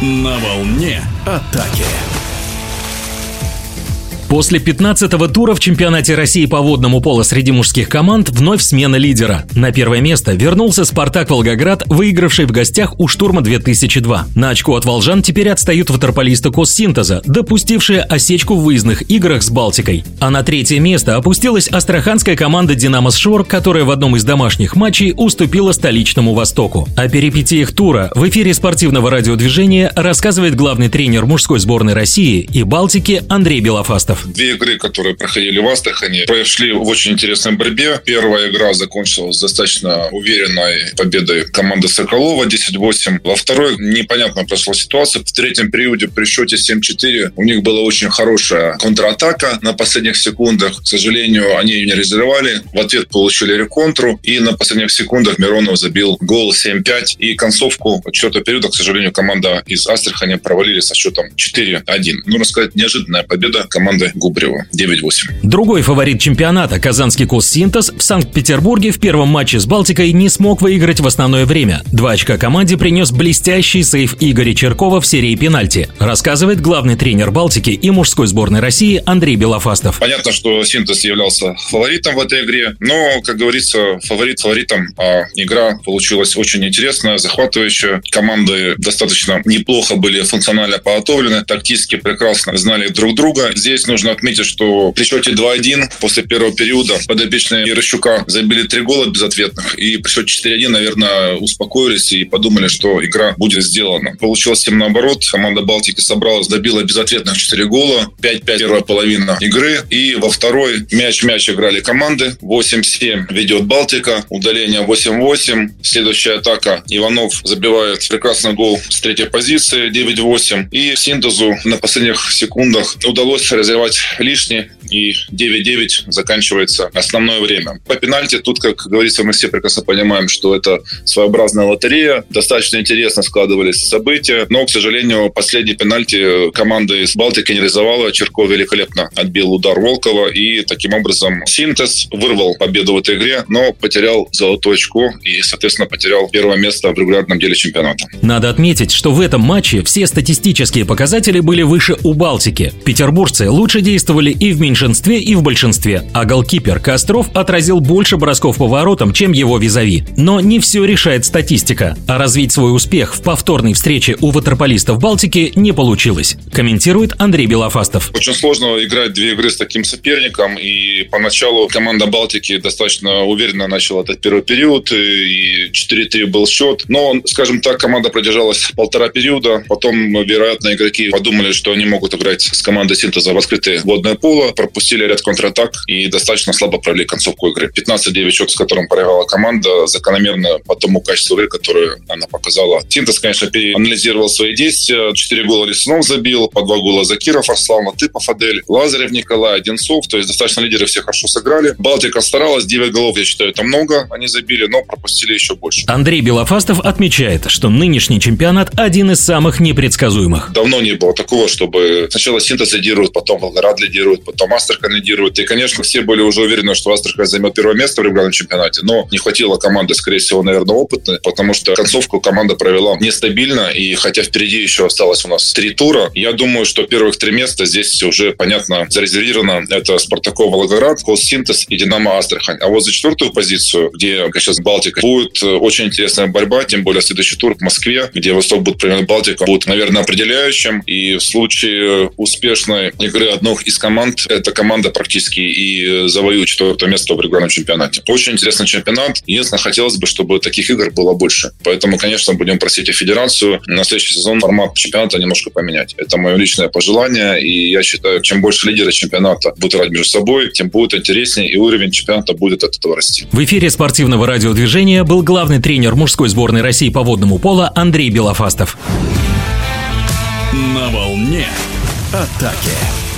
На волне атаки. После 15-го тура в чемпионате России по водному поло среди мужских команд вновь смена лидера. На первое место вернулся «Спартак Волгоград», выигравший в гостях у «Штурма-2002». На очко от «Волжан» теперь отстают ватерполисты «Коссинтеза», допустившие осечку в выездных играх с «Балтикой». А на третье место опустилась астраханская команда «Динамо Шор», которая в одном из домашних матчей уступила столичному «Востоку». О перипетиях тура в эфире спортивного радиодвижения рассказывает главный тренер мужской сборной России и «Балтики» Андрей Белофастов. Две игры, которые проходили в Астрахани, прошли в очень интересной борьбе. Первая игра закончилась достаточно уверенной победой команды Соколова 10-8. Во второй непонятно прошла ситуация. В третьем периоде при счете 7-4 у них была очень хорошая контратака на последних секундах. К сожалению, они ее не реализовали. В ответ получили реконтру. И на последних секундах Миронов забил гол 7-5. И концовку четвертого периода, к сожалению, команда из Астрахани провалили со счетом 4-1. Нужно сказать, неожиданная победа команды Губрева 9-8. Другой фаворит чемпионата, казанский Коссинтез, в Санкт-Петербурге в первом матче с Балтикой не смог выиграть в основное время. Два очка команде принес блестящий сейф Игоря Черкова в серии пенальти, рассказывает главный тренер Балтики и мужской сборной России Андрей Белофастов. Понятно, что Синтез являлся фаворитом в этой игре, но, как говорится, фаворит фаворитом, а игра получилась очень интересная, захватывающая. Команды достаточно неплохо были функционально подготовлены, тактически прекрасно знали друг друга. Здесь нужно нужно отметить, что при счете 2-1 после первого периода подопечные Ярощука забили три гола безответных. И при счете 4-1, наверное, успокоились и подумали, что игра будет сделана. Получилось тем наоборот. Команда Балтики собралась, добила безответных 4 гола. 5-5 первая половина игры. И во второй мяч-мяч играли команды. 8-7 ведет Балтика. Удаление 8-8. Следующая атака. Иванов забивает прекрасный гол с третьей позиции. 9-8. И синтезу на последних секундах удалось развивать сделать лишнее, и 9-9 заканчивается основное время. По пенальти тут, как говорится, мы все прекрасно понимаем, что это своеобразная лотерея. Достаточно интересно складывались события, но, к сожалению, последний пенальти команда из Балтики не реализовала. Черков великолепно отбил удар Волкова, и таким образом Синтез вырвал победу в этой игре, но потерял золотое очко и, соответственно, потерял первое место в регулярном деле чемпионата. Надо отметить, что в этом матче все статистические показатели были выше у Балтики. Петербуржцы лучше лучше действовали и в меньшинстве, и в большинстве, а голкипер Костров отразил больше бросков по воротам, чем его визави. Но не все решает статистика, а развить свой успех в повторной встрече у ватерполистов Балтики не получилось, комментирует Андрей Белофастов. Очень сложно играть две игры с таким соперником, и поначалу команда Балтики достаточно уверенно начала этот первый период, и 4-3 был счет. Но, скажем так, команда продержалась полтора периода, потом, вероятно, игроки подумали, что они могут играть с командой Синтеза в открытый открытые водное поло, пропустили ряд контратак и достаточно слабо провели концовку игры. 15-9 счет, с которым проиграла команда, закономерно по тому качеству игры, которое она показала. Синтез, конечно, переанализировал свои действия. Четыре гола Лисунов забил, по два гола Закиров, Арслан Латыпов, Адель, Лазарев Николай, Одинцов. То есть достаточно лидеры все хорошо сыграли. Балтика старалась, 9 голов, я считаю, это много. Они забили, но пропустили еще больше. Андрей Белофастов отмечает, что нынешний чемпионат один из самых непредсказуемых. Давно не было такого, чтобы сначала Синтез лидирует, потом Волгоград лидирует, потом Астрахань лидирует. И, конечно, все были уже уверены, что Астрахань займет первое место в регулярном чемпионате. Но не хватило команды, скорее всего, наверное, опытной, потому что концовку команда провела нестабильно. И хотя впереди еще осталось у нас три тура, я думаю, что первых три места здесь уже, понятно, зарезервировано. Это Спартаков Волгоград, Синтез и Динамо Астрахань. А вот за четвертую позицию, где сейчас Балтика, будет очень интересная борьба, тем более следующий тур в Москве, где Восток будет примерно Балтика, будет, наверное, определяющим. И в случае успешной игры одной из команд, эта команда практически и завоюет четвертое место в регулярном чемпионате. Очень интересный чемпионат. Единственное, хотелось бы, чтобы таких игр было больше. Поэтому, конечно, будем просить и федерацию на следующий сезон формат чемпионата немножко поменять. Это мое личное пожелание, и я считаю, чем больше лидеры чемпионата будут играть между собой, тем будет интереснее, и уровень чемпионата будет от этого расти. В эфире спортивного радиодвижения был главный тренер мужской сборной России по водному поло Андрей Белофастов. На волне атаки.